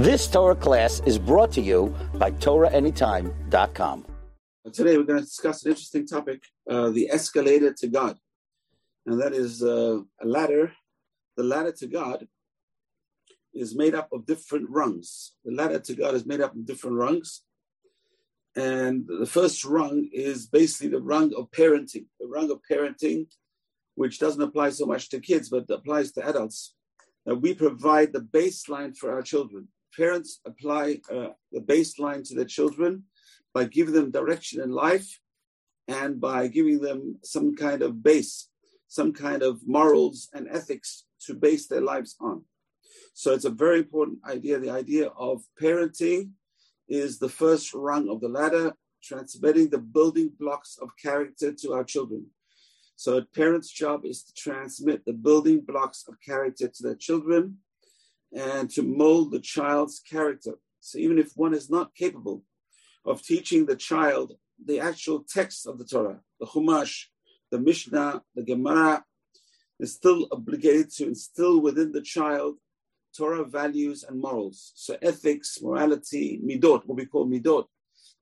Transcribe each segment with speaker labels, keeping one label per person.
Speaker 1: This Torah class is brought to you by TorahAnytime.com.
Speaker 2: Today we're going to discuss an interesting topic, uh, the escalator to God. And that is uh, a ladder. The ladder to God is made up of different rungs. The ladder to God is made up of different rungs. And the first rung is basically the rung of parenting, the rung of parenting, which doesn't apply so much to kids, but applies to adults. That we provide the baseline for our children. Parents apply uh, the baseline to their children by giving them direction in life and by giving them some kind of base, some kind of morals and ethics to base their lives on. So it's a very important idea. The idea of parenting is the first rung of the ladder, transmitting the building blocks of character to our children. So a parent's job is to transmit the building blocks of character to their children and to mold the child's character. So even if one is not capable of teaching the child the actual text of the Torah, the Chumash, the Mishnah, the Gemara, is still obligated to instill within the child Torah values and morals. So ethics, morality, midot, what we call midot,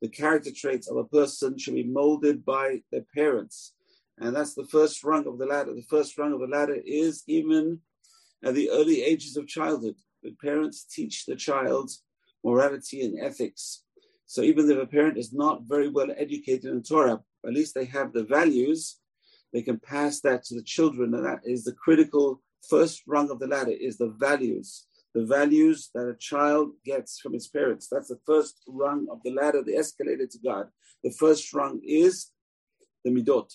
Speaker 2: the character traits of a person should be molded by their parents. And that's the first rung of the ladder. The first rung of the ladder is even at the early ages of childhood. The parents teach the child morality and ethics. So even if a parent is not very well educated in Torah, at least they have the values, they can pass that to the children. And that is the critical first rung of the ladder is the values. The values that a child gets from his parents. That's the first rung of the ladder, the escalator to God. The first rung is the midot,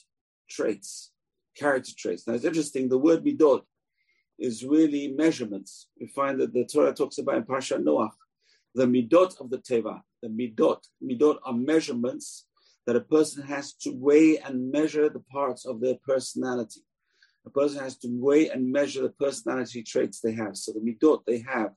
Speaker 2: traits, character traits. Now it's interesting, the word midot is really measurements. We find that the Torah talks about in Parsha Noach, the midot of the Teva, the midot. Midot are measurements that a person has to weigh and measure the parts of their personality. A person has to weigh and measure the personality traits they have. So the midot they have,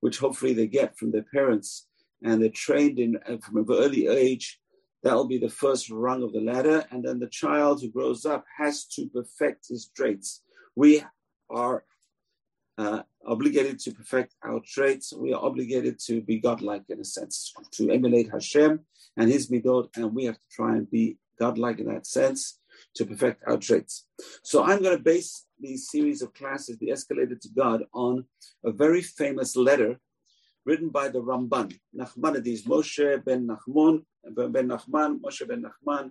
Speaker 2: which hopefully they get from their parents, and they're trained in uh, from an early age, that will be the first rung of the ladder. And then the child who grows up has to perfect his traits. We are uh, obligated to perfect our traits. We are obligated to be godlike in a sense, to emulate Hashem and His midot, and we have to try and be godlike in that sense to perfect our traits. So I'm going to base these series of classes, the escalator to God, on a very famous letter written by the Ramban, Nachmanides, Moshe ben Nachman, ben Nachman, Moshe ben Nachman,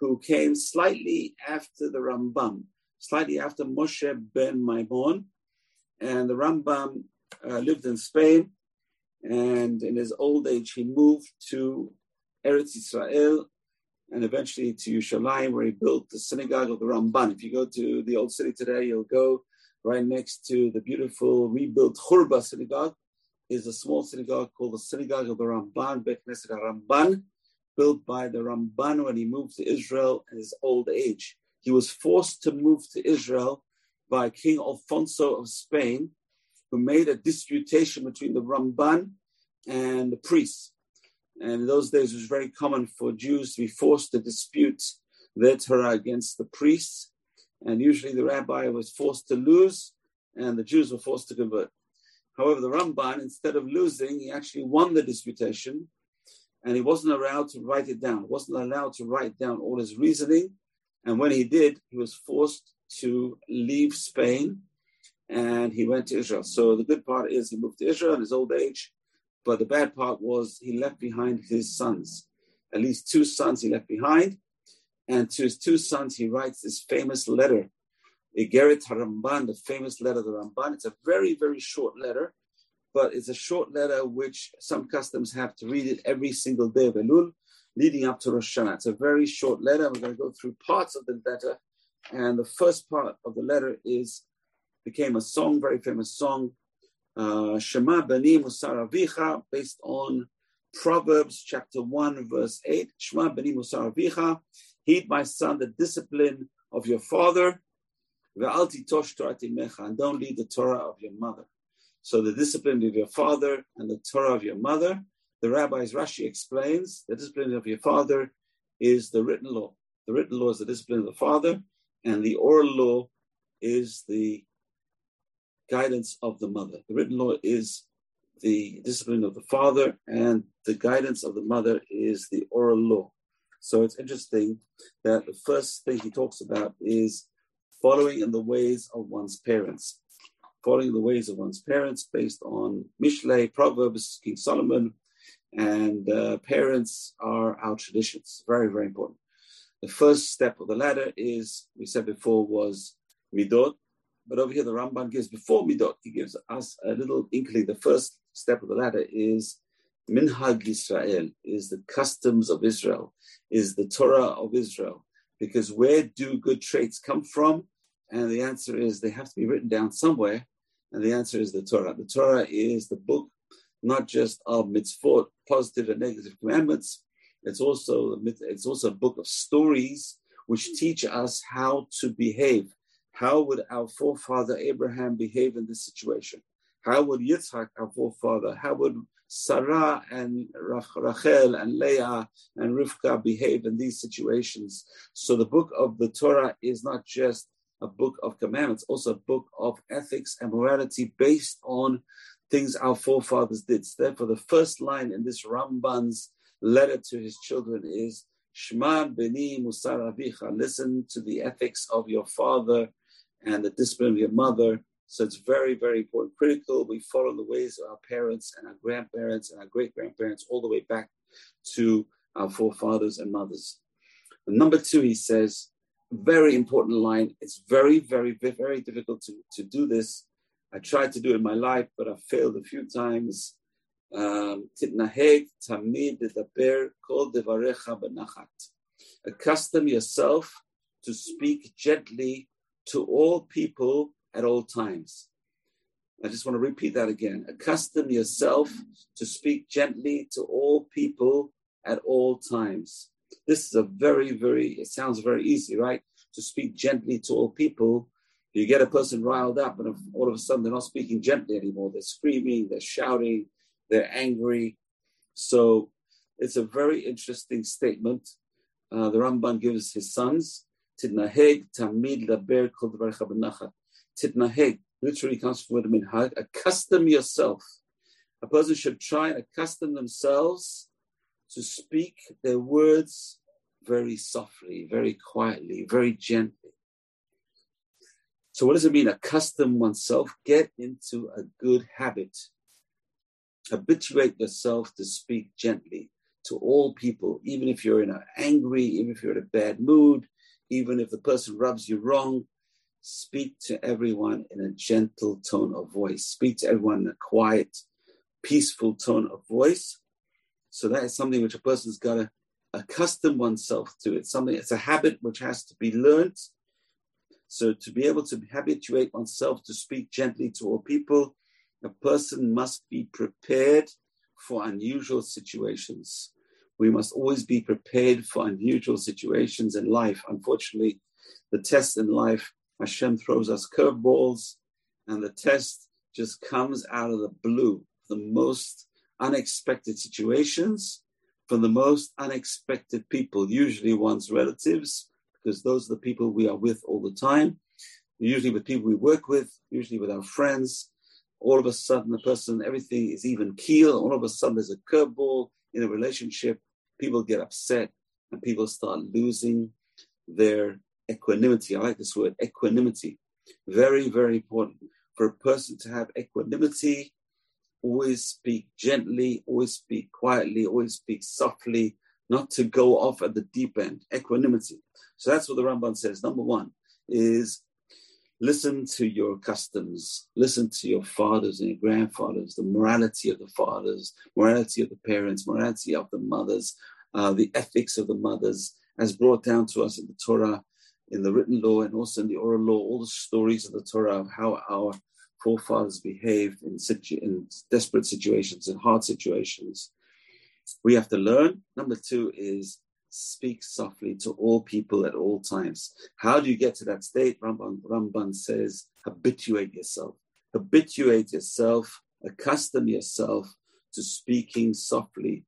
Speaker 2: who came slightly after the Rambam, slightly after Moshe ben Maimon, and the Rambam uh, lived in Spain, and in his old age he moved to Eretz Israel, and eventually to Yerushalayim, where he built the synagogue of the Ramban. If you go to the old city today, you'll go right next to the beautiful rebuilt Churba synagogue. Is a small synagogue called the Synagogue of the Ramban, Bet Ramban, built by the Ramban when he moved to Israel in his old age. He was forced to move to Israel by King Alfonso of Spain, who made a disputation between the Ramban and the priests. And in those days, it was very common for Jews to be forced to dispute their Torah against the priests. And usually the rabbi was forced to lose, and the Jews were forced to convert. However, the Ramban, instead of losing, he actually won the disputation, and he wasn't allowed to write it down. He wasn't allowed to write down all his reasoning. And when he did, he was forced to leave Spain and he went to Israel. So the good part is he moved to Israel in his old age, but the bad part was he left behind his sons. At least two sons he left behind. And to his two sons, he writes this famous letter, Igeret Haramban, the famous letter of the Ramban. It's a very, very short letter, but it's a short letter which some customs have to read it every single day of Elul, leading up to Rosh Hashanah. It's a very short letter. We're going to go through parts of the letter and the first part of the letter is became a song, very famous song, uh, Shema Bani Musar Avicha, based on Proverbs chapter 1, verse 8. Shema Bani Musar Avicha, heed my son the discipline of your father, and don't lead the Torah of your mother. So the discipline of your father and the Torah of your mother. The rabbis Rashi explains the discipline of your father is the written law. The written law is the discipline of the father, and the oral law is the guidance of the mother. The written law is the discipline of the father, and the guidance of the mother is the oral law. So it's interesting that the first thing he talks about is following in the ways of one's parents. Following the ways of one's parents based on Mishle, Proverbs, King Solomon, and uh, parents are our traditions. Very, very important. The first step of the ladder is, we said before, was Midot. But over here, the Ramban gives before Midot, he gives us a little inkling. The first step of the ladder is Minhag Israel, is the customs of Israel, is the Torah of Israel. Because where do good traits come from? And the answer is they have to be written down somewhere. And the answer is the Torah. The Torah is the book not just of mitzvot, positive and negative commandments. It's also it's also a book of stories which teach us how to behave. How would our forefather Abraham behave in this situation? How would Yitzhak, our forefather, how would Sarah and Rachel and Leah and Rivka behave in these situations? So the book of the Torah is not just a book of commandments, also a book of ethics and morality based on things our forefathers did. Therefore, the first line in this Ramban's letter to his children is Shema beni musar avicha. Listen to the ethics of your father and the discipline of your mother. So it's very, very important, critical. We follow the ways of our parents and our grandparents and our great grandparents all the way back to our forefathers and mothers. And number two, he says, very important line. It's very, very, very difficult to, to do this I tried to do it in my life, but I failed a few times. Um, Accustom yourself to speak gently to all people at all times. I just want to repeat that again. Accustom yourself to speak gently to all people at all times. This is a very, very, it sounds very easy, right? To speak gently to all people, you get a person riled up, and all of a sudden they're not speaking gently anymore. They're screaming, they're shouting, they're angry. So it's a very interesting statement. Uh, the Ramban gives his sons, Tidnaheg tamid laber kol Tidnaheg literally comes from the minhag. Accustom yourself. A person should try and accustom themselves to speak their words very softly, very quietly, very gently. So, what does it mean? Accustom oneself, get into a good habit. Habituate yourself to speak gently to all people, even if you're in an angry, even if you're in a bad mood, even if the person rubs you wrong. Speak to everyone in a gentle tone of voice. Speak to everyone in a quiet, peaceful tone of voice. So that is something which a person's got to accustom oneself to. It's something, it's a habit which has to be learned so to be able to habituate oneself to speak gently to all people, a person must be prepared for unusual situations. We must always be prepared for unusual situations in life. Unfortunately, the test in life, Hashem throws us curveballs, and the test just comes out of the blue. The most unexpected situations from the most unexpected people, usually one's relatives, because those are the people we are with all the time. Usually with people we work with, usually with our friends. All of a sudden, the person, everything is even keel. All of a sudden, there's a curveball in a relationship. People get upset and people start losing their equanimity. I like this word, equanimity. Very, very important. For a person to have equanimity, always speak gently, always speak quietly, always speak softly, not to go off at the deep end. Equanimity. So that's what the Ramban says. Number one is listen to your customs, listen to your fathers and your grandfathers, the morality of the fathers, morality of the parents, morality of the mothers, uh, the ethics of the mothers, as brought down to us in the Torah, in the written law, and also in the oral law, all the stories of the Torah of how our forefathers behaved in, situ- in desperate situations, in hard situations. We have to learn. Number two is speak softly to all people at all times. How do you get to that state? Ramban, Ramban says, habituate yourself. Habituate yourself, accustom yourself to speaking softly.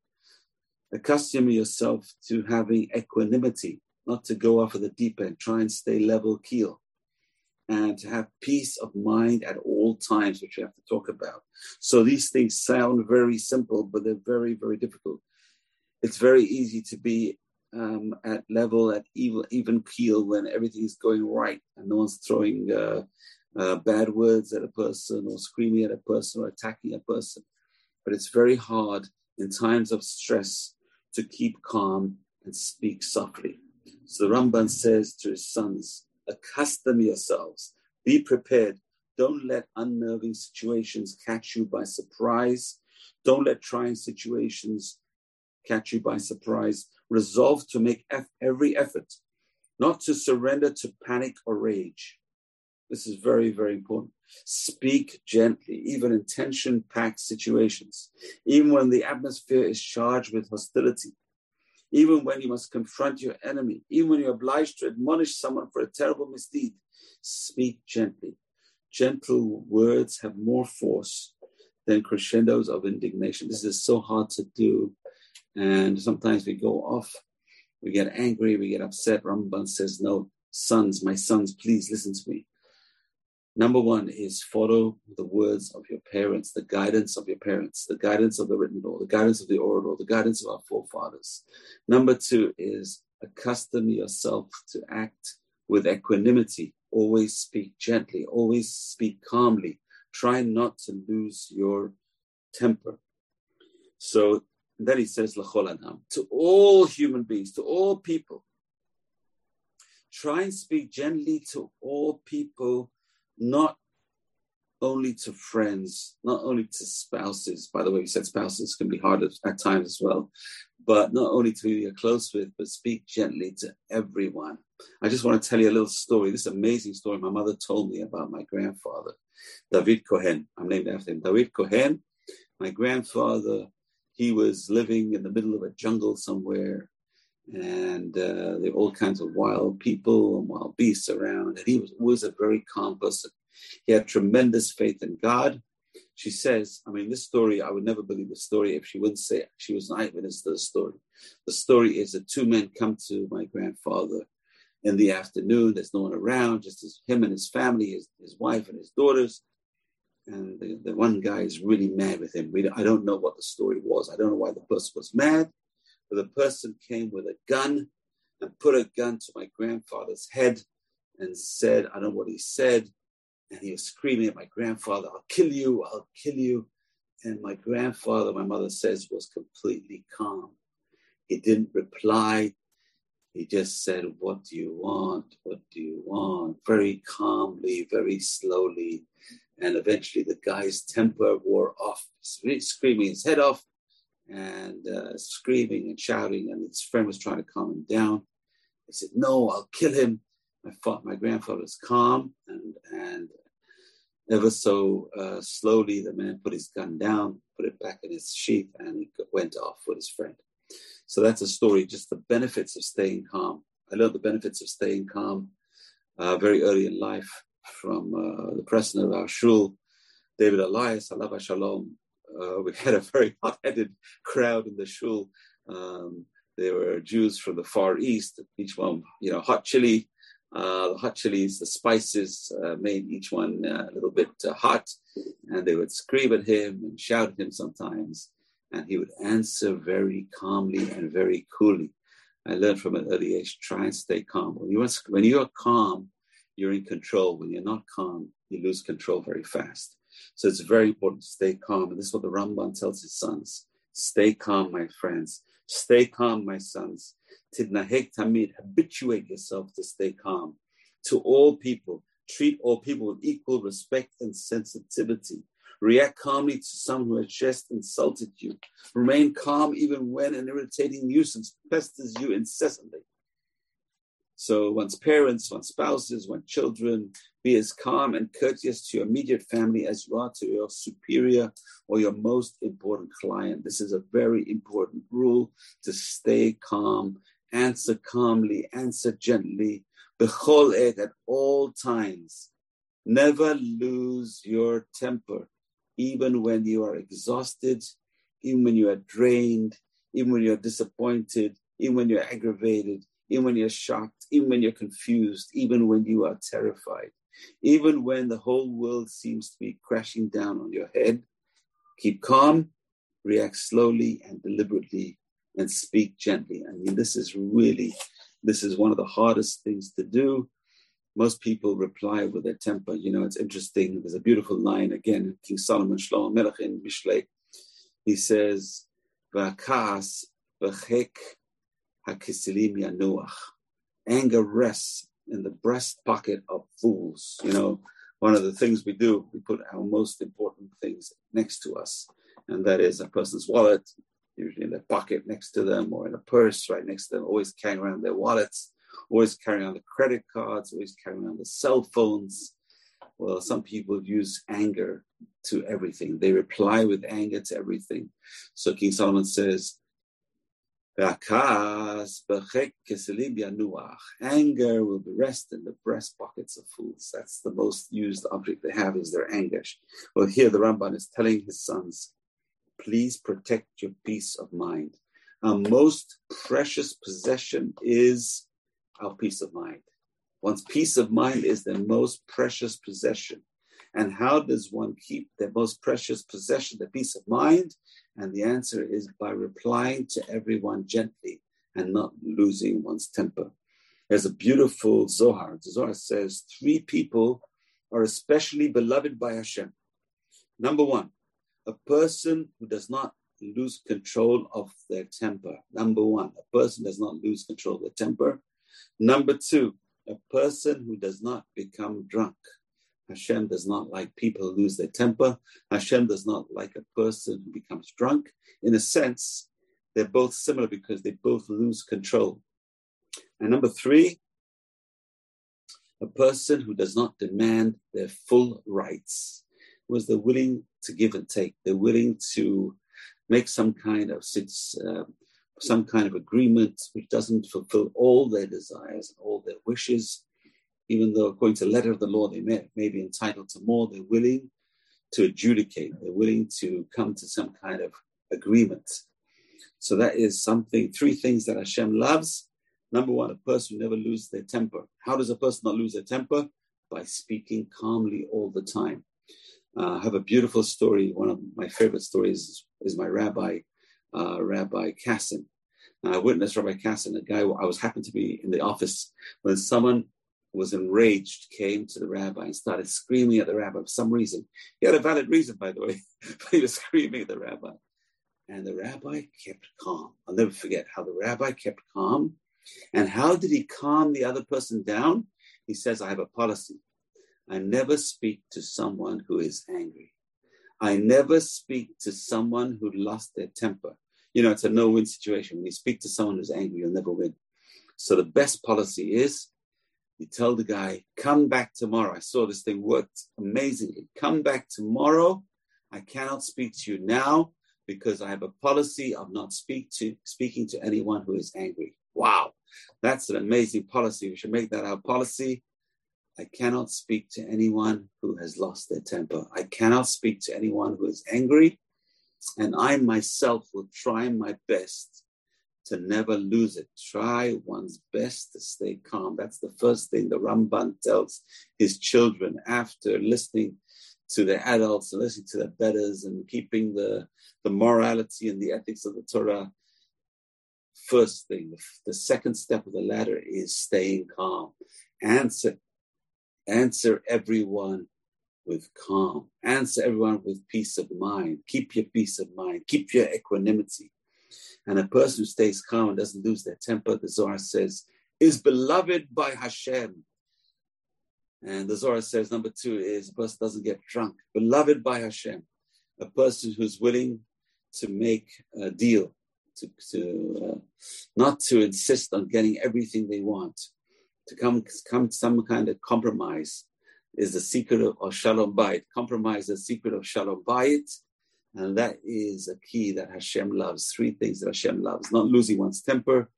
Speaker 2: Accustom yourself to having equanimity, not to go off of the deep end. Try and stay level keel. And to have peace of mind at all times, which we have to talk about. So these things sound very simple, but they're very, very difficult. It's very easy to be um, at level, at even, even keel when everything is going right and no one's throwing uh, uh, bad words at a person or screaming at a person or attacking a person. But it's very hard in times of stress to keep calm and speak softly. So the Ramban says to his sons, accustom yourselves, be prepared. Don't let unnerving situations catch you by surprise. Don't let trying situations catch you by surprise. Resolve to make every effort not to surrender to panic or rage. This is very, very important. Speak gently, even in tension packed situations, even when the atmosphere is charged with hostility, even when you must confront your enemy, even when you're obliged to admonish someone for a terrible misdeed. Speak gently. Gentle words have more force than crescendos of indignation. This is so hard to do. And sometimes we go off, we get angry, we get upset. Ramban says, No, sons, my sons, please listen to me. Number one is follow the words of your parents, the guidance of your parents, the guidance of the written law, the guidance of the oral law, the guidance of our forefathers. Number two is accustom yourself to act with equanimity. Always speak gently, always speak calmly. Try not to lose your temper. So then he says, to all human beings, to all people, try and speak gently to all people not only to friends, not only to spouses. By the way, you said spouses can be hard at, at times as well, but not only to who you're close with, but speak gently to everyone. I just want to tell you a little story. This amazing story my mother told me about my grandfather, David Cohen. I'm named after him. David Cohen, my grandfather, he was living in the middle of a jungle somewhere and uh, there were all kinds of wild people and wild beasts around. And he was, was a very calm person. He had tremendous faith in God. She says, I mean, this story, I would never believe the story if she wouldn't say it. she was an eyewitness to the story. The story is that two men come to my grandfather in the afternoon. There's no one around, just him and his family, his, his wife and his daughters. And the, the one guy is really mad with him. We, I don't know what the story was. I don't know why the person was mad where the person came with a gun and put a gun to my grandfather's head and said, I don't know what he said. And he was screaming at my grandfather, I'll kill you, I'll kill you. And my grandfather, my mother says, was completely calm. He didn't reply. He just said, What do you want? What do you want? Very calmly, very slowly. And eventually the guy's temper wore off, screaming his head off and uh, screaming and shouting, and his friend was trying to calm him down. He said, "No, I'll kill him." My, my grandfather was calm, and and ever so uh, slowly, the man put his gun down, put it back in its sheath, and he went off with his friend. So that's a story, just the benefits of staying calm. I learned the benefits of staying calm uh, very early in life from uh, the president of our shul, David Elias, Shalom, uh, we had a very hot-headed crowd in the shul. Um, there were Jews from the Far East, each one, you know, hot chili. Uh, the hot chilies, the spices uh, made each one uh, a little bit uh, hot, and they would scream at him and shout at him sometimes, and he would answer very calmly and very coolly. I learned from an early age: try and stay calm. When you are, when you are calm, you're in control. When you're not calm, you lose control very fast. So it's very important to stay calm. And this is what the Ramban tells his sons. Stay calm, my friends. Stay calm, my sons. Tidnahek tamid, habituate yourself to stay calm. To all people, treat all people with equal respect and sensitivity. React calmly to someone who has just insulted you. Remain calm even when an irritating nuisance pesters you incessantly. So one's parents, one's spouses, one's children, be as calm and courteous to your immediate family as you are to your superior or your most important client. This is a very important rule to stay calm, answer calmly, answer gently, bechol et at all times. Never lose your temper, even when you are exhausted, even when you are drained, even when you're disappointed, even when you're aggravated, even when you're shocked, even when you're confused, even when you are terrified. Even when the whole world seems to be crashing down on your head, keep calm, react slowly and deliberately, and speak gently. I mean, this is really, this is one of the hardest things to do. Most people reply with their temper. You know, it's interesting. There's a beautiful line again, King Solomon Shlomo Melech in Mishlei. He says, "V'akas v'chek yanuach." Anger rests in the breast pocket of fools. You know, one of the things we do, we put our most important things next to us, and that is a person's wallet, usually in their pocket next to them, or in a purse right next to them, always carrying around their wallets, always carrying on the credit cards, always carrying on the cell phones. Well, some people use anger to everything. They reply with anger to everything. So King Solomon says, Anger will be rest in the breast pockets of fools. That's the most used object they have is their anger. Well, here the Ramban is telling his sons, please protect your peace of mind. Our most precious possession is our peace of mind. One's peace of mind is the most precious possession. And how does one keep their most precious possession, the peace of mind? And the answer is by replying to everyone gently and not losing one's temper. There's a beautiful Zohar. The Zohar says three people are especially beloved by Hashem. Number one, a person who does not lose control of their temper. Number one, a person does not lose control of their temper. Number two, a person who does not become drunk. Hashem does not like people who lose their temper. Hashem does not like a person who becomes drunk. In a sense, they're both similar because they both lose control. And number three, a person who does not demand their full rights, was they're willing to give and take. They're willing to make some kind of uh, some kind of agreement which doesn't fulfill all their desires and all their wishes, even though according to the letter of the law they may, may be entitled to more, they're willing to adjudicate, they're willing to come to some kind of agreement. So that is something, three things that Hashem loves. Number one, a person who never loses their temper. How does a person not lose their temper? By speaking calmly all the time. Uh, I have a beautiful story. One of my favorite stories is, is my rabbi, uh, Rabbi Kassin. I witnessed Rabbi Kassin, a guy I was happened to be in the office when someone was enraged, came to the rabbi and started screaming at the rabbi for some reason. He had a valid reason, by the way, but he was screaming at the rabbi. And the rabbi kept calm. I'll never forget how the rabbi kept calm. And how did he calm the other person down? He says, I have a policy. I never speak to someone who is angry. I never speak to someone who lost their temper. You know, it's a no win situation. When you speak to someone who's angry, you'll never win. So the best policy is you tell the guy, come back tomorrow. I saw this thing worked amazingly. Come back tomorrow. I cannot speak to you now because I have a policy of not speak to speaking to anyone who is angry. Wow, that's an amazing policy. We should make that our policy. I cannot speak to anyone who has lost their temper. I cannot speak to anyone who is angry. And I myself will try my best to never lose it. Try one's best to stay calm. That's the first thing the Ramban tells his children after listening to the adults and listening to the betters and keeping the, the morality and the ethics of the Torah. First thing, the second step of the ladder is staying calm. Answer Answer everyone with calm. Answer everyone with peace of mind. Keep your peace of mind. Keep your equanimity. And a person who stays calm and doesn't lose their temper, the Zohar says, is beloved by Hashem. And the Zohar says, number two is a person doesn't get drunk, beloved by Hashem. A person who's willing to make a deal, to, to uh, not to insist on getting everything they want, to come come to some kind of compromise is the secret of, of shalom bayit. Compromise is the secret of shalom bayit, and that is a key that Hashem loves. Three things that Hashem loves: not losing one's temper,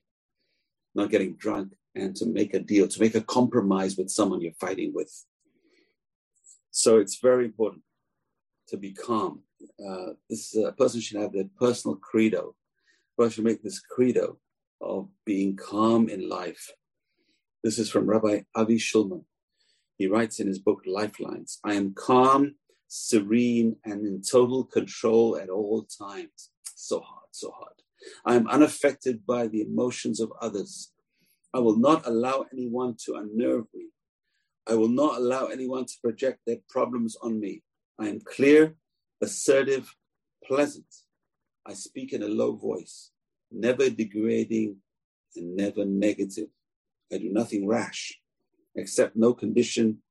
Speaker 2: not getting drunk, and to make a deal, to make a compromise with someone you're fighting with. So it's very important to be calm. Uh, this a person should have their personal credo. A person should make this credo of being calm in life this is from Rabbi Avi Shulman. He writes in his book Lifelines I am calm, serene, and in total control at all times. So hard, so hard. I am unaffected by the emotions of others. I will not allow anyone to unnerve me. I will not allow anyone to project their problems on me. I am clear, assertive, pleasant. I speak in a low voice, never degrading and never negative. I do nothing rash, accept no condition.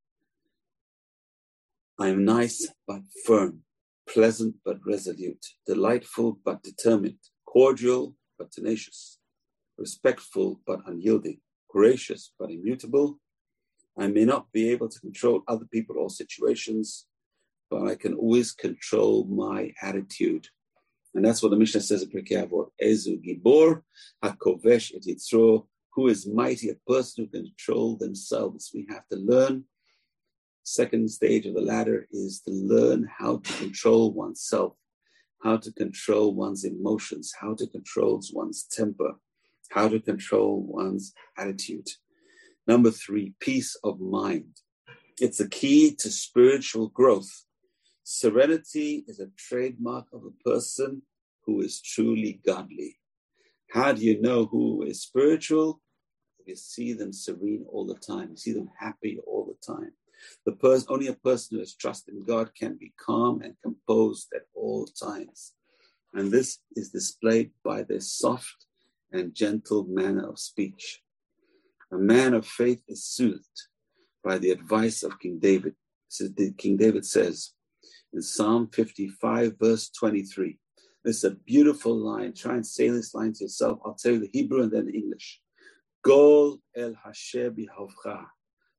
Speaker 2: I am nice but firm, pleasant but resolute, delightful but determined, cordial but tenacious, respectful but unyielding, gracious but immutable. I may not be able to control other people or situations, but I can always control my attitude. And that's what the Mishnah says in Pirkei Avot. Ezu Gibor Hakovesh et Yitzro. Who is mighty? A person who can control themselves. We have to learn. Second stage of the ladder is to learn how to control oneself, how to control one's emotions, how to control one's temper, how to control one's attitude. Number three, peace of mind. It's a key to spiritual growth. Serenity is a trademark of a person who is truly godly. How do you know who is spiritual? You see them serene all the time. You see them happy all the time. The person, only a person who has trust in God can be calm and composed at all times. And this is displayed by their soft and gentle manner of speech. A man of faith is soothed by the advice of King David. King David says in Psalm 55, verse 23. This is a beautiful line. Try and say this line to yourself. I'll tell you the Hebrew and then the English. Gol el Hashem bihavcha,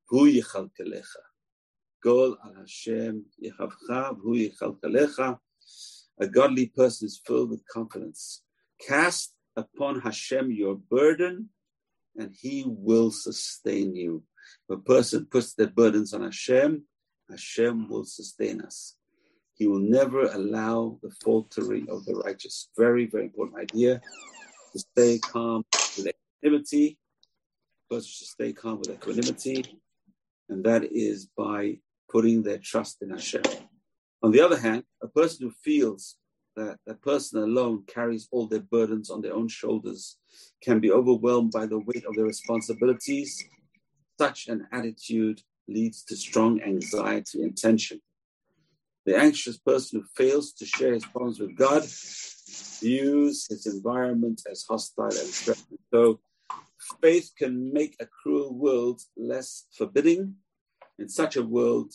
Speaker 2: hu yichalkelecha. Gol al Hashem. A godly person is filled with confidence. Cast upon Hashem your burden and he will sustain you. If a person puts their burdens on Hashem, Hashem will sustain us. He will never allow the faltering of the righteous. Very, very important idea to stay calm with equanimity. Person should stay calm with equanimity, and that is by putting their trust in Hashem. On the other hand, a person who feels that that person alone carries all their burdens on their own shoulders, can be overwhelmed by the weight of their responsibilities. Such an attitude leads to strong anxiety and tension. The anxious person who fails to share his problems with God views his environment as hostile and threatening. So, faith can make a cruel world less forbidding. In such a world,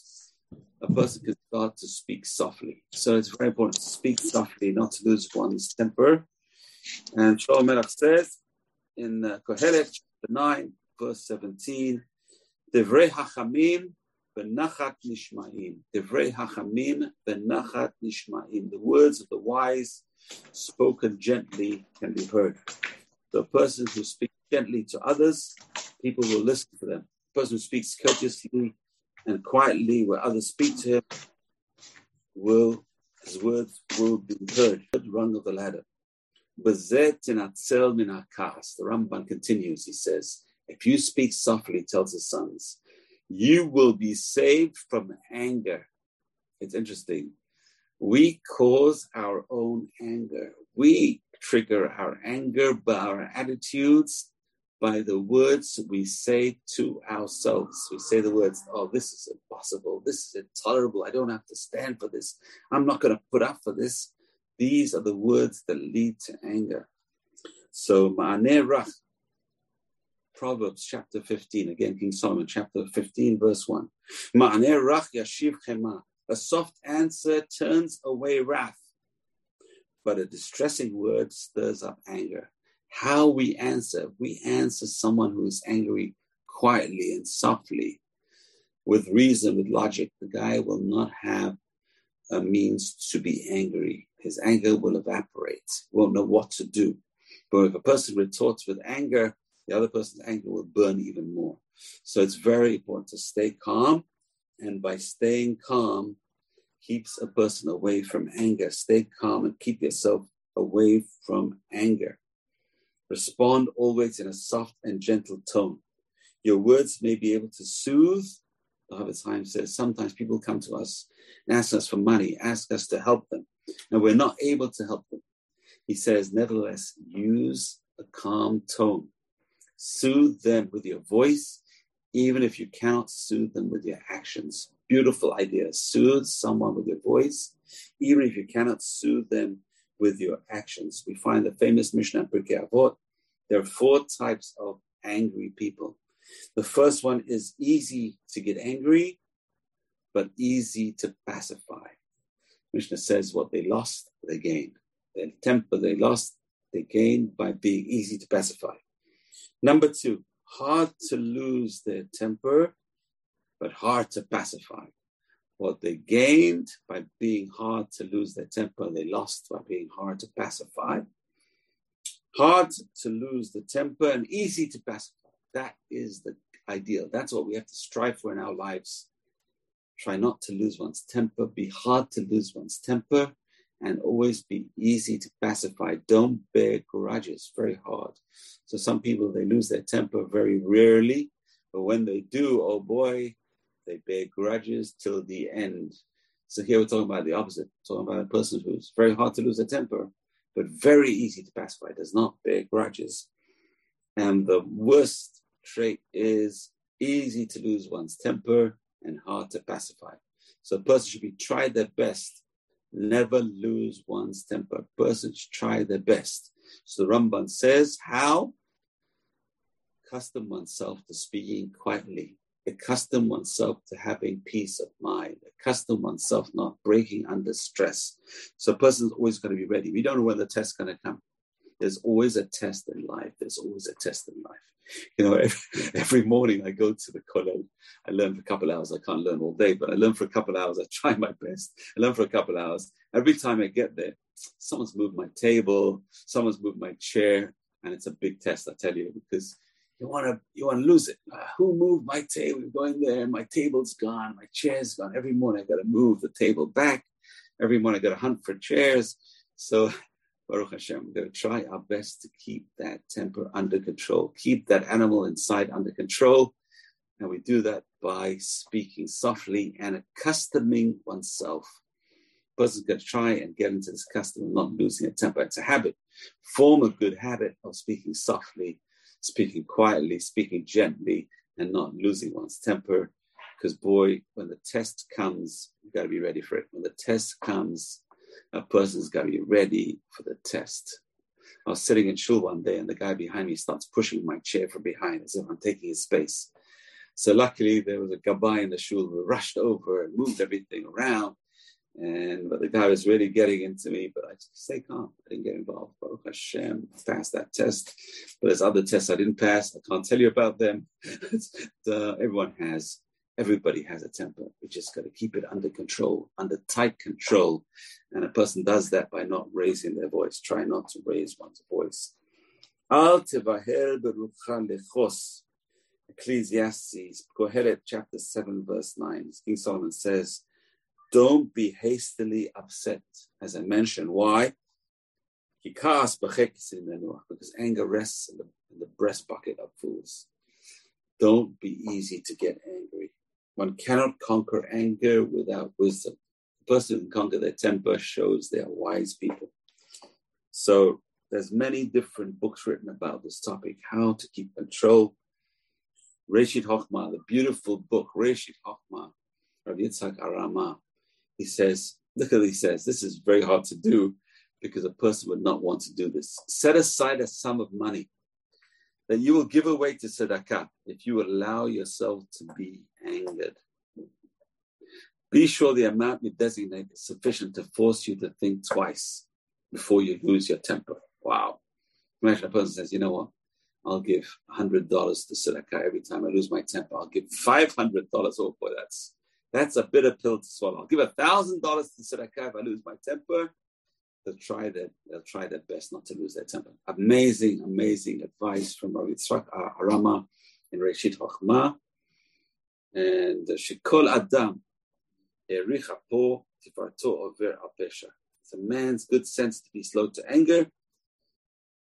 Speaker 2: a person can start to speak softly. So it's very important to speak softly, not to lose one's temper. And Shlomo Melech says in uh, Kohelet chapter 9, verse 17, Devrei Hachamim benachat nishma'im. Devrei Hachamim benachat nishma'im. The words of the wise spoken gently can be heard. The person who speaks gently to others, people will listen to them. The person who speaks courteously and quietly where others speak to him, will his words will be heard. Third rung of the ladder. The Ramban continues, he says, if you speak softly, tells his sons, you will be saved from anger. It's interesting. We cause our own anger. We trigger our anger by our attitudes by the words we say to ourselves. We say the words, oh, this is impossible. This is intolerable. I don't have to stand for this. I'm not going to put up for this. These are the words that lead to anger. So, Ma'aneh Rach, Proverbs chapter 15, again, King Solomon, chapter 15, verse 1. Ma'aneh Rach Yashiv Chema. A soft answer turns away wrath, but a distressing word stirs up anger how we answer. We answer someone who is angry quietly and softly, with reason, with logic. The guy will not have a means to be angry. His anger will evaporate, won't know what to do. But if a person retorts with anger, the other person's anger will burn even more. So it's very important to stay calm. And by staying calm, keeps a person away from anger. Stay calm and keep yourself away from anger. Respond always in a soft and gentle tone. Your words may be able to soothe, the Chofetz Chaim says sometimes people come to us and ask us for money, ask us to help them, and we're not able to help them. He says, nevertheless, use a calm tone. Soothe them with your voice, even if you cannot soothe them with your actions. Beautiful idea. Soothe someone with your voice, even if you cannot soothe them with your actions. We find the famous Mishnah Pirkei Avot. There are four types of angry people. The first one is easy to get angry, but easy to pacify. Mishnah says what they lost, they gained. Their temper they lost, they gained by being easy to pacify. Number two, hard to lose their temper, but hard to pacify. What they gained by being hard to lose their temper, they lost by being hard to pacify. Hard to lose the temper and easy to pacify. That is the ideal. That's what we have to strive for in our lives. Try not to lose one's temper, be hard to lose one's temper, and always be easy to pacify. Don't bear grudges, very hard. So some people, they lose their temper very rarely, but when they do, oh boy, they bear grudges till the end. So here we're talking about the opposite, we're talking about a person who's very hard to lose their temper, but very easy to pacify, does not bear grudges. And the worst trait is easy to lose one's temper and hard to pacify. So a person should be try their best, never lose one's temper. A person should try their best. So the Ramban says, how? Custom oneself to speaking quietly, accustom oneself to having peace of mind, accustom oneself not breaking under stress. So a person's always going to be ready. We don't know when the test's going to come. There's always a test in life. There's always a test in life. You know, every, every morning I go to the kollel. I learn for a couple hours. I can't learn all day, but I learn for a couple hours. I try my best. I learn for a couple hours. Every time I get there, someone's moved my table, someone's moved my chair, and it's a big test, I tell you, because you want to you want to lose it. Uh, who moved my table? Going there, my table's gone, my chair's gone. Every morning I got to move the table back. Every morning I got to hunt for chairs. So Baruch Hashem, we're going to try our best to keep that temper under control, keep that animal inside under control. And we do that by speaking softly and accustoming oneself. A person's going to try and get into this custom of not losing a temper. It's a habit. Form a good habit of speaking softly, speaking quietly, speaking gently, and not losing one's temper. Because, boy, when the test comes, you've got to be ready for it. When the test comes, a person's got to be ready for the test. I was sitting in shul one day and the guy behind me starts pushing my chair from behind as if I'm taking his space. So luckily there was a gabbai in the shul who rushed over and moved everything around. And but the guy was really getting into me, but I just stay calm. I didn't get involved. Baruch Hashem, passed that test. But there's other tests I didn't pass. I can't tell you about them. everyone has everybody has a temper. We just got to keep it under control, under tight control. And a person does that by not raising their voice. Try not to raise one's voice. Ecclesiastes, Kohelet chapter 7, verse 9. King Solomon says, Don't be hastily upset, as I mentioned. Why? Because anger rests in the, in the breast bucket of fools. Don't be easy to get angry. One cannot conquer anger without wisdom. The person who can conquer their temper shows they are wise people. So there's many different books written about this topic, how to keep control. Reshit Hochma, the beautiful book, Reshit Hochma, Rav Yitzhak Arama, he says, look at he says, this is very hard to do because a person would not want to do this. Set aside a sum of money that you will give away to tzedakah if you allow yourself to be angered. Be sure the amount you designate is sufficient to force you to think twice before you lose your temper. Wow. Imagine a person says, you know what? I'll give $100 to tzedakah every time I lose my temper. I'll give $500. Oh boy, that's, that's a bitter pill to swallow. I'll give a $1,000 to tzedakah if I lose my temper they'll try their they'll try their best not to lose their temper. Amazing, amazing advice from Rav Yitzchak uh, Arama in Reshit Chochma. And Shikol Adam Ericha Po Tifarto Over Apesha. It's a man's good sense to be slow to anger,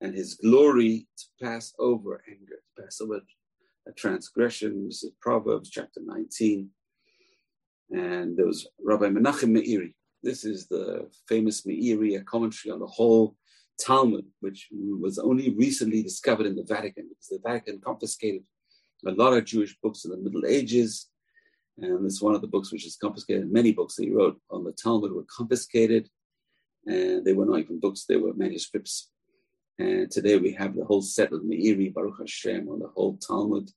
Speaker 2: and his glory to pass over anger, to pass over a transgression. This is Proverbs chapter 19. And there was Rabbi Menachem Meiri. This is the famous Meiri, a commentary on the whole Talmud, which was only recently discovered in the Vatican because the Vatican confiscated a lot of Jewish books in the Middle Ages. And this is one of the books which is confiscated. Many books that he wrote on the Talmud were confiscated, and they were not even books, they were manuscripts. And today we have the whole set of Meiri, Baruch Hashem, on the whole Talmud.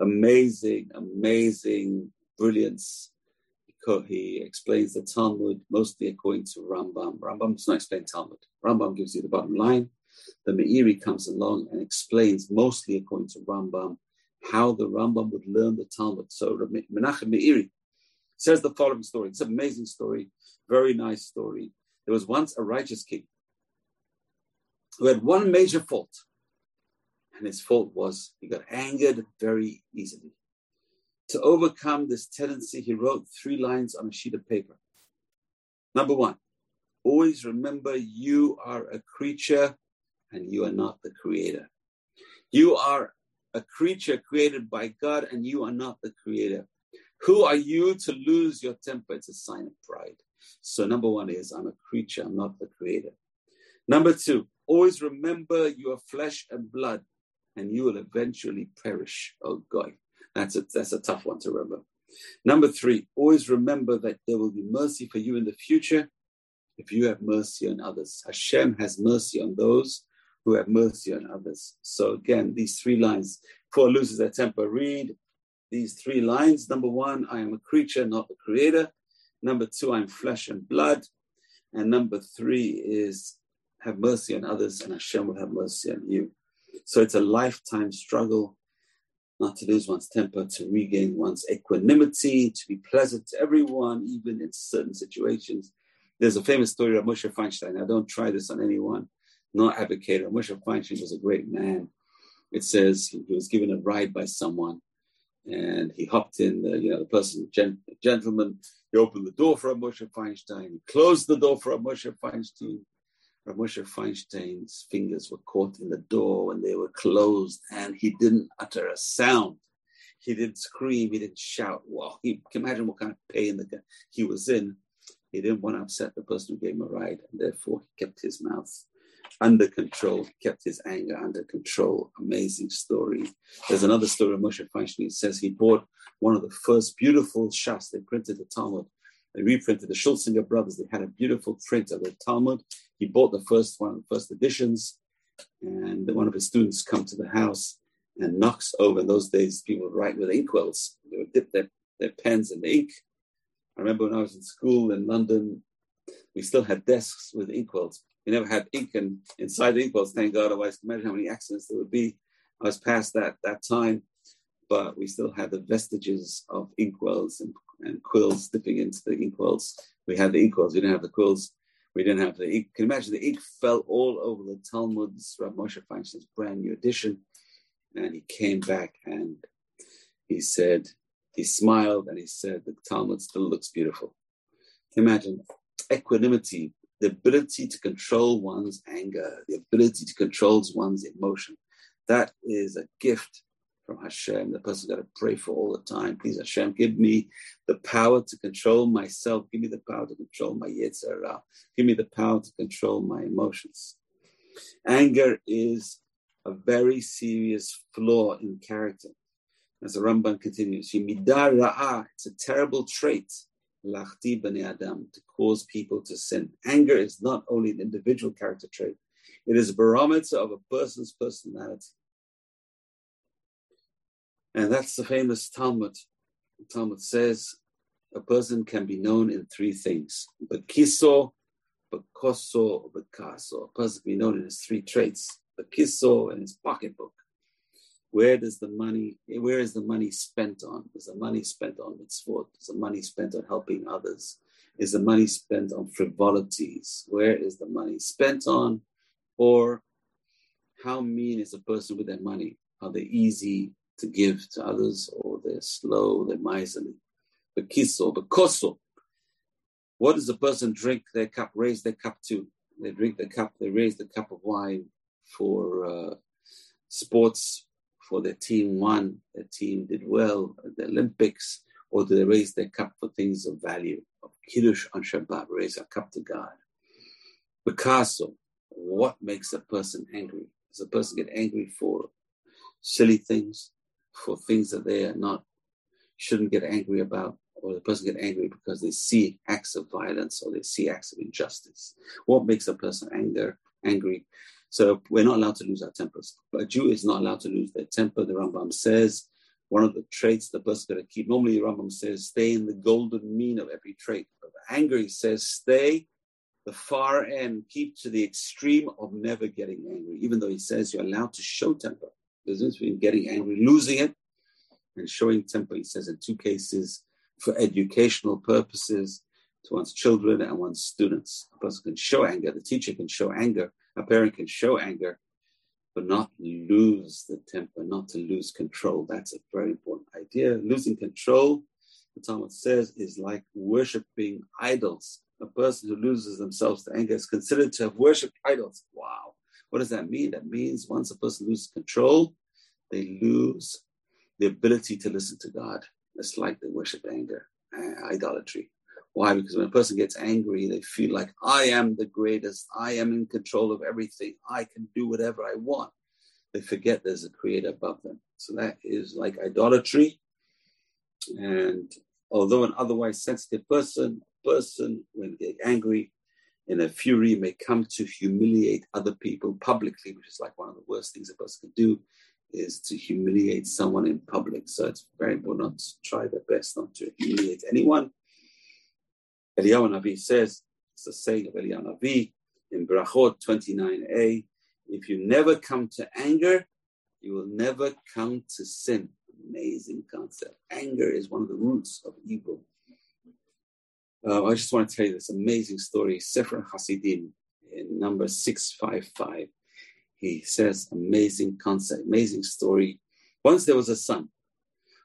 Speaker 2: Amazing, amazing brilliance. He explains the Talmud mostly according to Rambam. Rambam does not explain Talmud. Rambam gives you the bottom line. The Meiri comes along and explains mostly according to Rambam how the Rambam would learn the Talmud. So Menachem Meiri says the following story. It's an amazing story, very nice story. There was once a righteous king who had one major fault. And his fault was he got angered very easily. To overcome this tendency, he wrote three lines on a sheet of paper. Number one, always remember you are a creature and you are not the creator. You are a creature created by God and you are not the creator. Who are you to lose your temper? It's a sign of pride. So, number one is I'm a creature, I'm not the creator. Number two, always remember you are flesh and blood and you will eventually perish. Oh, God. That's a, that's a tough one to remember. Number three, always remember that there will be mercy for you in the future if you have mercy on others. Hashem has mercy on those who have mercy on others. So again, these three lines, before loses their temper, read these three lines. Number one, I am a creature, not the creator. Number two, I'm flesh and blood. And number three is have mercy on others and Hashem will have mercy on you. So it's a lifetime struggle not to lose one's temper, to regain one's equanimity, to be pleasant to everyone, even in certain situations. There's a famous story of Moshe Feinstein. I don't try this on anyone, not advocate. Moshe Feinstein was a great man. It says he was given a ride by someone, and he hopped in. The, you know, the person, gent- gentleman, he opened the door for Moshe Feinstein. He closed the door for Moshe Feinstein. Rav Moshe Feinstein's fingers were caught in the door when they were closed, and he didn't utter a sound. He didn't scream. He didn't shout. Well, he can imagine what kind of pain the, he was in. He didn't want to upset the person who gave him a ride, and therefore he kept his mouth under control, he kept his anger under control. Amazing story. There's another story of Moshe Feinstein. Says he bought one of the first beautiful shas they printed the Talmud. They reprinted the Schulsinger brothers. They had a beautiful print of the Talmud he bought the first one, the first editions, and one of his students come to the house and knocks over. In those days, people would write with inkwells. They would dip their, their pens in the ink. I remember when I was in school in London, we still had desks with inkwells. We never had ink and inside the inkwells, thank God. Otherwise, imagine how many accidents there would be. I was past that that time, but we still had the vestiges of inkwells and, and quills dipping into the inkwells. We had the inkwells, we didn't have the quills. We didn't have the ink. Can you imagine the ink fell all over the Talmud's Rav Moshe Feinstein's brand new edition. And he came back and he said, he smiled and he said, the Talmud still looks beautiful. Imagine equanimity, the ability to control one's anger, the ability to control one's emotion. That is a gift from Hashem. The person got to pray for all the time. Please, Hashem, give me the power to control myself. Give me the power to control my Yetzer Hara. Give me the power to control my emotions. Anger is a very serious flaw in character. As the Ramban continues, it's a terrible trait, adam, to cause people to sin. Anger is not only an individual character trait, it is a barometer of a person's personality. And that's the famous Talmud. The Talmud says a person can be known in three things. Bekiso, Bekoso, Bekaso. A person can be known in his three traits. Bekiso and his pocketbook. Where does the money, where is the money spent on? Is the money spent on mitzvot? Is the money spent on helping others? Is the money spent on frivolities? Where is the money spent on? Or how mean is a person with their money? Are they easy to give to others, or they're slow, they're miserly. The kiso, the koso. What does a person drink their cup, raise their cup to? They drink the cup, they raise the cup of wine for uh, sports, for their team won, their team did well at the Olympics, Or do they raise their cup for things of value? Of Kiddush on Shabbat, raise a cup to God. Bekaso, what makes a person angry? Does a person get angry for silly things, for things that they are not, shouldn't get angry about? Or the person get angry because they see acts of violence or they see acts of injustice? What makes a person anger, angry? So we're not allowed to lose our tempers. A Jew is not allowed to lose their temper. The Rambam says one of the traits the person got to keep. Normally, the Rambam says stay in the golden mean of every trait. But the anger, he says, stay the far end, keep to the extreme of never getting angry, even though he says you're allowed to show temper. Difference between getting angry, losing it, and showing temper. He says in two cases for educational purposes to one's children and one's students. A person can show anger, the teacher can show anger, a parent can show anger, but not lose the temper, not to lose control. That's a very important idea. Losing control, the Talmud says, is like worshiping idols a person who loses themselves to anger is considered to have worshipped idols. Wow. What does that mean? That means once a person loses control, they lose the ability to listen to God. It's like they worship anger, idolatry. Why? Because when a person gets angry, they feel like I am the greatest, I am in control of everything, I can do whatever I want. They forget there's a creator above them. So that is like idolatry. And although an otherwise sensitive person, person, when they get angry, in a fury, may come to humiliate other people publicly, which is like one of the worst things a person can do, is to humiliate someone in public. So it's very important not to try their best not to humiliate anyone. Eliyahu Navi says, it's the saying of Eliyahu Navi in Brachot 29a, if you never come to anger, you will never come to sin. Amazing concept. Anger is one of the roots of evil. Uh, I just want to tell you this amazing story. Sefer Hasidim in number 655. He says, amazing concept, amazing story. Once there was a son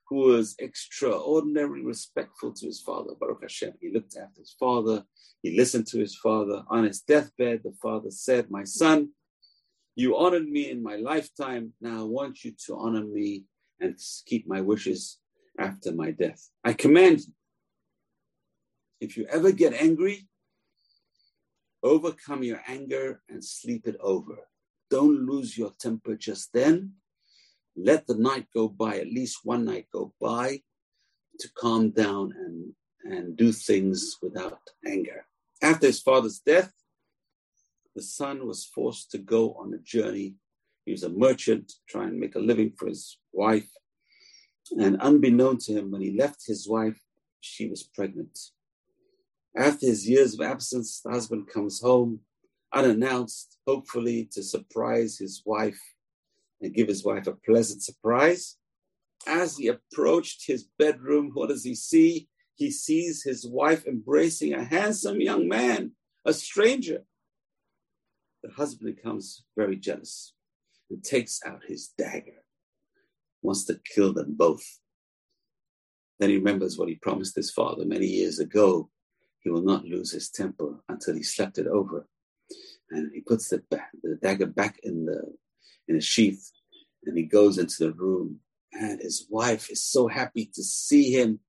Speaker 2: who was extraordinarily respectful to his father, Baruch Hashem. He looked after his father, he listened to his father. On his deathbed, the father said, My son, you honored me in my lifetime. Now I want you to honor me and keep my wishes after my death. I command you if you ever get angry, overcome your anger and sleep it over. Don't lose your temper just then. Let the night go by, at least one night go by, to calm down and, and do things without anger. After his father's death, the son was forced to go on a journey. He was a merchant trying to make a living for his wife. And unbeknown to him, when he left his wife, she was pregnant. After his years of absence, the husband comes home unannounced, hopefully to surprise his wife and give his wife a pleasant surprise. As he approached his bedroom, what does he see? He sees his wife embracing a handsome young man, a stranger. The husband becomes very jealous and takes out his dagger, wants to kill them both. Then he remembers what he promised his father many years ago he will not lose his temper until he slept it over. And he puts the, the dagger back in the in the sheath, and he goes into the room. And his wife is so happy to see him,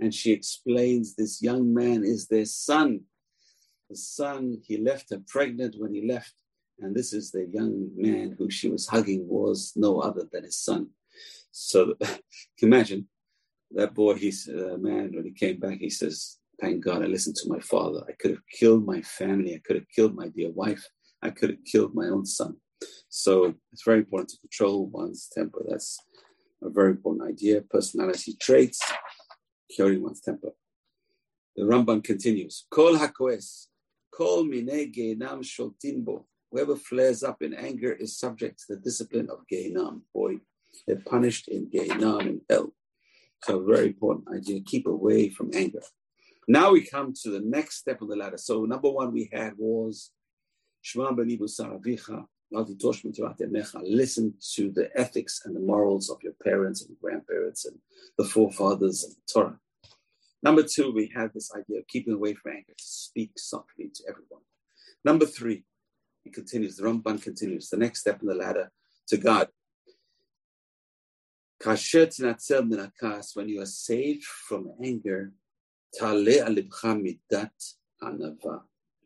Speaker 2: and she explains this young man is their son. The son he left her pregnant when he left, and this is the young man who she was hugging was no other than his son. So imagine that boy, he's a uh, man when he came back, he says, Thank God I listened to my father. I could have killed my family. I could have killed my dear wife. I could have killed my own son. So it's very important to control one's temper. That's a very important idea. Personality traits, curing one's temper. The Ramban continues. Kol hakoes, kol mine Gehinam sholtinbo. Whoever flares up in anger is subject to the discipline of Gehinam. Boy, they're punished in Gehinam in hell. So a very important idea. Keep away from anger. Now we come to the next step of the ladder. So number one we had was Shema Saravicha, Listen to the ethics and the morals of your parents and grandparents and the forefathers of the Torah. Number two, we had this idea of keeping away from anger, speak softly to everyone. Number three, he continues, the Ramban continues, the next step in the ladder to God. When you are saved from anger,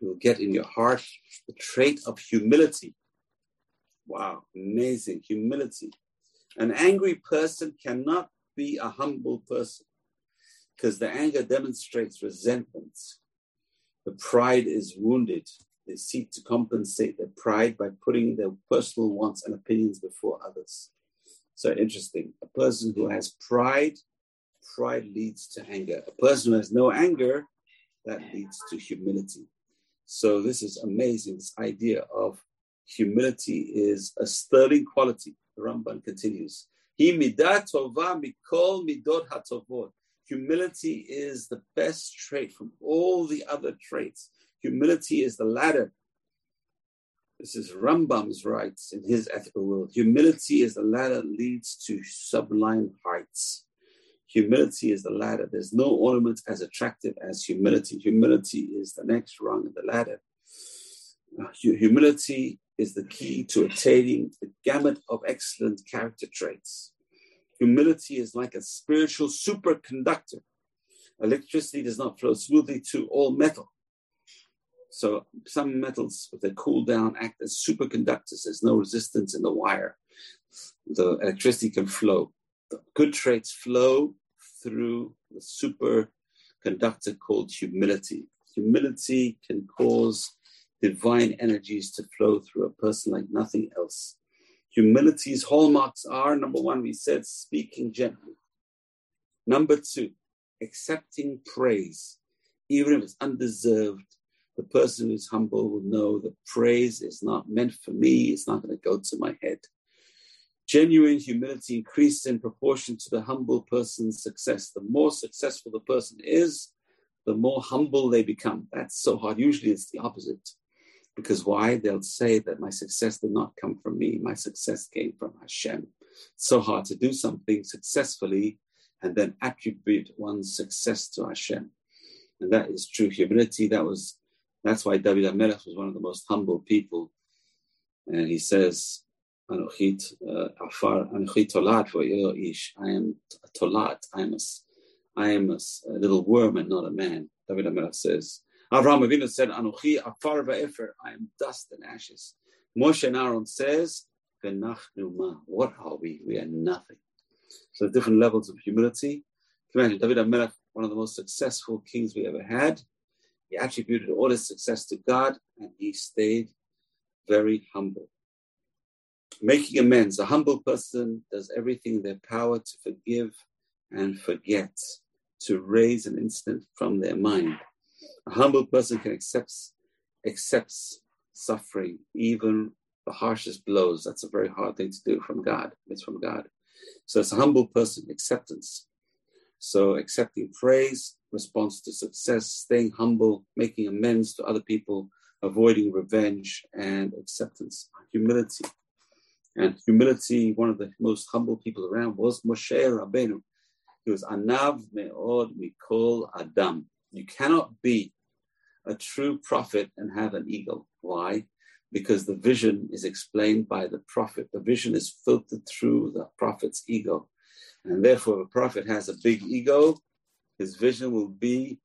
Speaker 2: you will get in your heart the trait of humility. Wow, amazing humility. An angry person cannot be a humble person because the anger demonstrates resentment. The pride is wounded. They seek to compensate their pride by putting their personal wants and opinions before others. So interesting. A person who has pride, pride leads to anger. A person who has no anger, that leads to humility. So this is amazing. This idea of humility is a sterling quality. The Ramban continues. Humility is the best trait from all the other traits. Humility is the ladder this is Rambam's rights in his ethical world. Humility is the ladder that leads to sublime heights. Humility is the ladder. There's no ornament as attractive as humility. Humility is the next rung of the ladder. Uh, humility is the key to attaining the gamut of excellent character traits. Humility is like a spiritual superconductor. Electricity does not flow smoothly to all metal. So some metals, if they cool down, act as superconductors. There's no resistance in the wire. The electricity can flow. The good traits flow through the superconductor called humility. Humility can cause divine energies to flow through a person like nothing else. Humility's hallmarks are number one, we said, speaking gently. Number two, accepting praise, even if it's undeserved the person who's humble will know that praise is not meant for me, it's not going to go to my head. Genuine humility increases in proportion to the humble person's success. The more successful the person is, the more humble they become. That's so hard. Usually it's the opposite. Because why? They'll say that my success did not come from me, my success came from Hashem. It's so hard to do something successfully and then attribute one's success to Hashem. And that is true humility. That was that's why David HaMelech was one of the most humble people. And he says, Uh, Afar, Tolat for Ish. I am a Tolat. I am a, I am a, a little worm and not a man. David HaMelech says, Avraham Avinu said, Anochi Afar Va'efer. I am dust and ashes. Moshe and Aaron says, What are we? We are nothing. So different levels of humility. Imagine David HaMelech, one of the most successful kings we ever had. He attributed all his success to God and he stayed very humble. Making amends. A humble person does everything in their power to forgive and forget, to raise an incident from their mind. A humble person can accept accepts suffering, even the harshest blows. That's a very hard thing to do from God. It's from God. So it's a humble person, acceptance. So accepting praise, response to success, staying humble, making amends to other people, avoiding revenge, and acceptance, humility. And humility, one of the most humble people around was Moshe Rabbeinu. He was Anav Me'od Mikol Adam. You cannot be a true prophet and have an ego. Why? Because the vision is explained by the prophet. The vision is filtered through the prophet's ego. And therefore, if a prophet has a big ego, his vision will be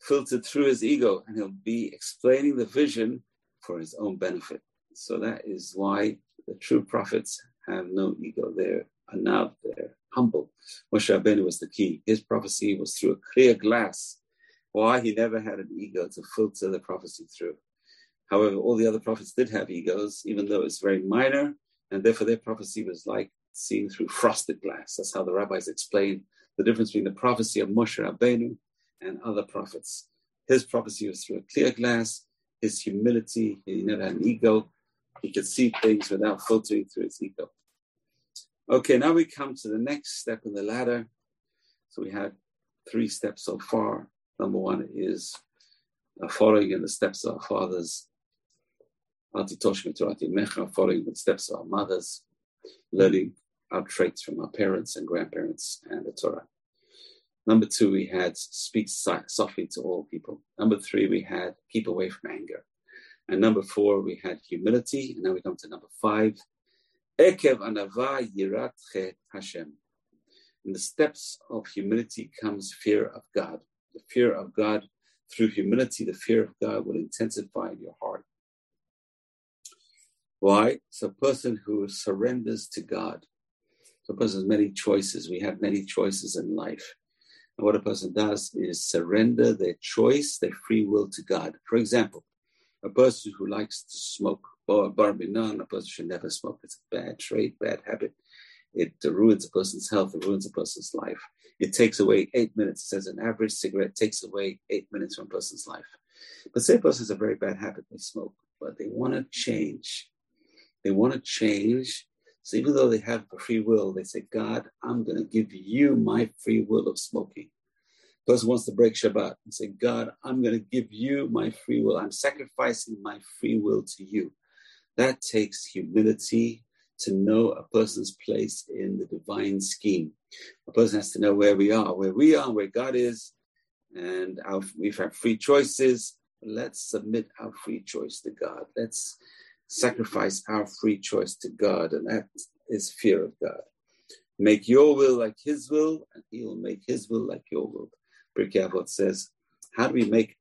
Speaker 2: filtered through his ego and he'll be explaining the vision for his own benefit. So that is why the true prophets have no ego. They're anav, they're humble. Moshe Rabbeinu was the key. His prophecy was through a clear glass. Why? He never had an ego to filter the prophecy through. However, all the other prophets did have egos, even though it's very minor, and therefore their prophecy was like seeing through frosted glass. That's how the rabbis explain the difference between the prophecy of Moshe Rabbeinu and other prophets. His prophecy was through a clear glass. His humility, he never had an ego. He could see things without filtering through his ego. Okay, now we come to the next step in the ladder. So we had three steps so far. Number one is uh, following in the steps of our fathers, following the steps of our mothers, learning our traits from our parents and grandparents and the Torah. Number two, we had speak softly to all people. Number three, we had keep away from anger. And number four, we had humility. And now we come to number five, Ekev anava yirat Hashem. In the steps of humility comes fear of God. The fear of God, through humility, the fear of God will intensify in your heart. Why? It's a person who surrenders to God. So a person has many choices. We have many choices in life. And what a person does is surrender their choice, their free will to God. For example, a person who likes to smoke, or barbinan, a person should never smoke. It's a bad trait, bad habit. It uh, ruins a person's health, it ruins a person's life. It takes away eight minutes. It says an average cigarette takes away eight minutes from a person's life. But say a person has a very bad habit, they smoke, but they want to change. They want to change. So even though they have free will, they say, God, I'm going to give you my free will of smoking. Person wants to break Shabbat and say, God, I'm going to give you my free will. I'm sacrificing my free will to you. That takes humility to know a person's place in the divine scheme. A person has to know where we are, where we are, where God is, and our, we've had free choices. Let's submit our free choice to God. Let's sacrifice our free choice to God, and that is fear of God. Make your will like His will, and He will make His will like your will. Pirkei Avot says, how do we make?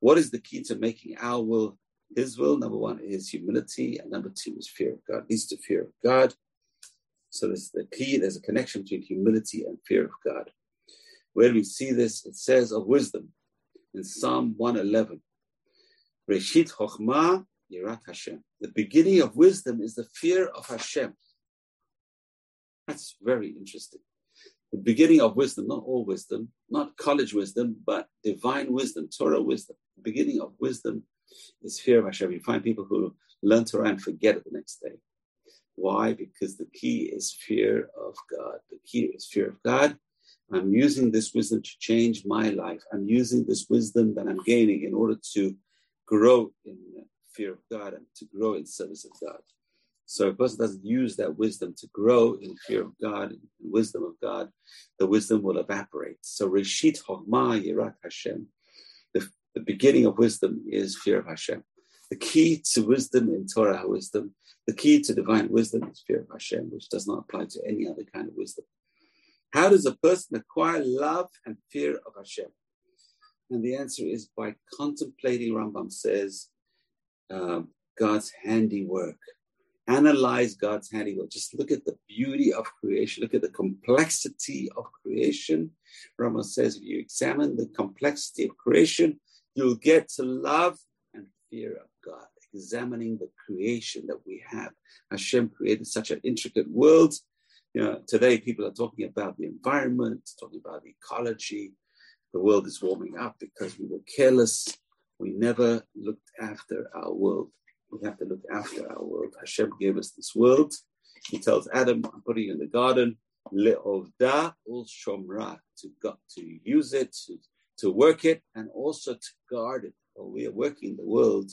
Speaker 2: What is the key to making our will His will? Number one is humility, and number two is fear of God. Leads to fear of God. So there's the key. There's a connection between humility and fear of God. Where do we see this? It says of wisdom in Psalm 111. Reshit Chochmah Yirat Hashem. The beginning of wisdom is the fear of Hashem. That's very interesting. The beginning of wisdom, not all wisdom, not college wisdom, but divine wisdom, Torah wisdom. The beginning of wisdom is fear of Hashem. You find people who learn Torah and forget it the next day. Why? Because the key is fear of God. The key is fear of God. I'm using this wisdom to change my life. I'm using this wisdom that I'm gaining in order to grow in fear of God and to grow in service of God. So if a person doesn't use that wisdom to grow in fear of God and wisdom of God, the wisdom will evaporate. So Reshit Chochmah Yirat Hashem, the, the beginning of wisdom is fear of Hashem. The key to wisdom in Torah wisdom, the key to divine wisdom is fear of Hashem, which does not apply to any other kind of wisdom. How does a person acquire love and fear of Hashem? And the answer is by contemplating, Rambam says, uh, God's handiwork. Analyze God's handiwork. Just look at the beauty of creation. Look at the complexity of creation. Rama says, if you examine the complexity of creation, you'll get to love and fear of God. Examining the creation that we have. Hashem created such an intricate world. You know, today people are talking about the environment, talking about ecology. The world is warming up because we were careless we never looked after our world. We have to look after our world. Hashem gave us this world. He tells Adam, I'm putting you in the garden, le'ovda ul shomra, to, to use it, to, to work it, and also to guard it. While we are working the world,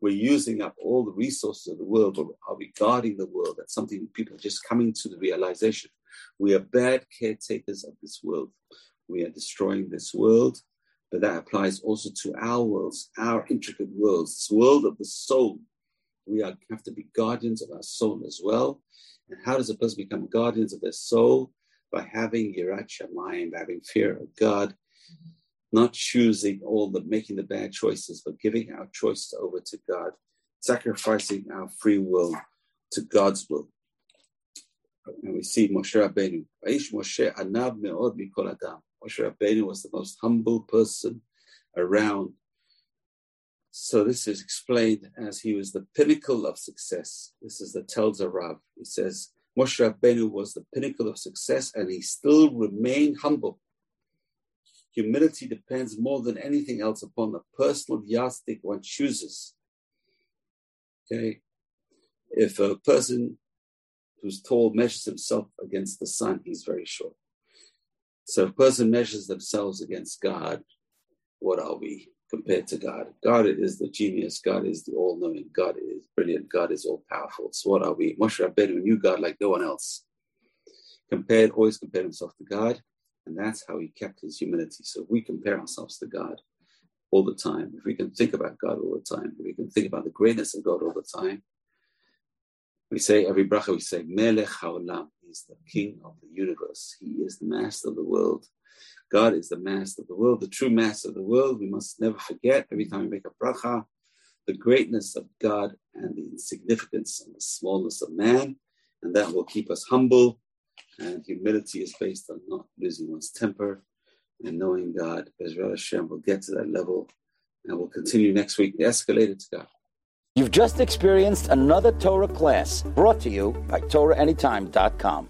Speaker 2: we're using up all the resources of the world, but are we guarding the world? That's something people are just coming to the realization. We are bad caretakers of this world. We are destroying this world but that applies also to our worlds, our intricate worlds, this world of the soul. We are, have to be guardians of our soul as well. And how does a person become guardians of their soul? By having yirat by having fear of God, not choosing all the making the bad choices, but giving our choice over to God, sacrificing our free will to God's will. And we see Moshe Rabbeinu. Moshe anav me'od mikol adam. Moshe Rabbeinu was the most humble person around. So this is explained as he was the pinnacle of success. This is the Telzer Rav. He says Moshe Rabbeinu was the pinnacle of success, and he still remained humble. Humility depends more than anything else upon the personal yardstick one chooses. Okay, if a person who's tall measures himself against the sun, he's very short. So if a person measures themselves against God, what are we compared to God? God is the genius. God is the all-knowing. God is brilliant. God is all-powerful. So what are we? Moshe Rabbeinu knew God like no one else. Compared, always compared himself to God, and that's how he kept his humility. So we compare ourselves to God all the time, if we can think about God all the time, if we can think about the greatness of God all the time, we say every bracha, we say Melech Haolam. He's the King of the universe. He is the master of the world. God is the master of the world, the true master of the world. We must never forget every time we make a bracha the greatness of God and the insignificance and the smallness of man. And that will keep us humble. And humility is based on not losing one's temper and knowing God. Bezrat Hashem will get to that level. And we'll continue next week, the escalator to God.
Speaker 1: You've just experienced another Torah class brought to you by TorahAnytime.com.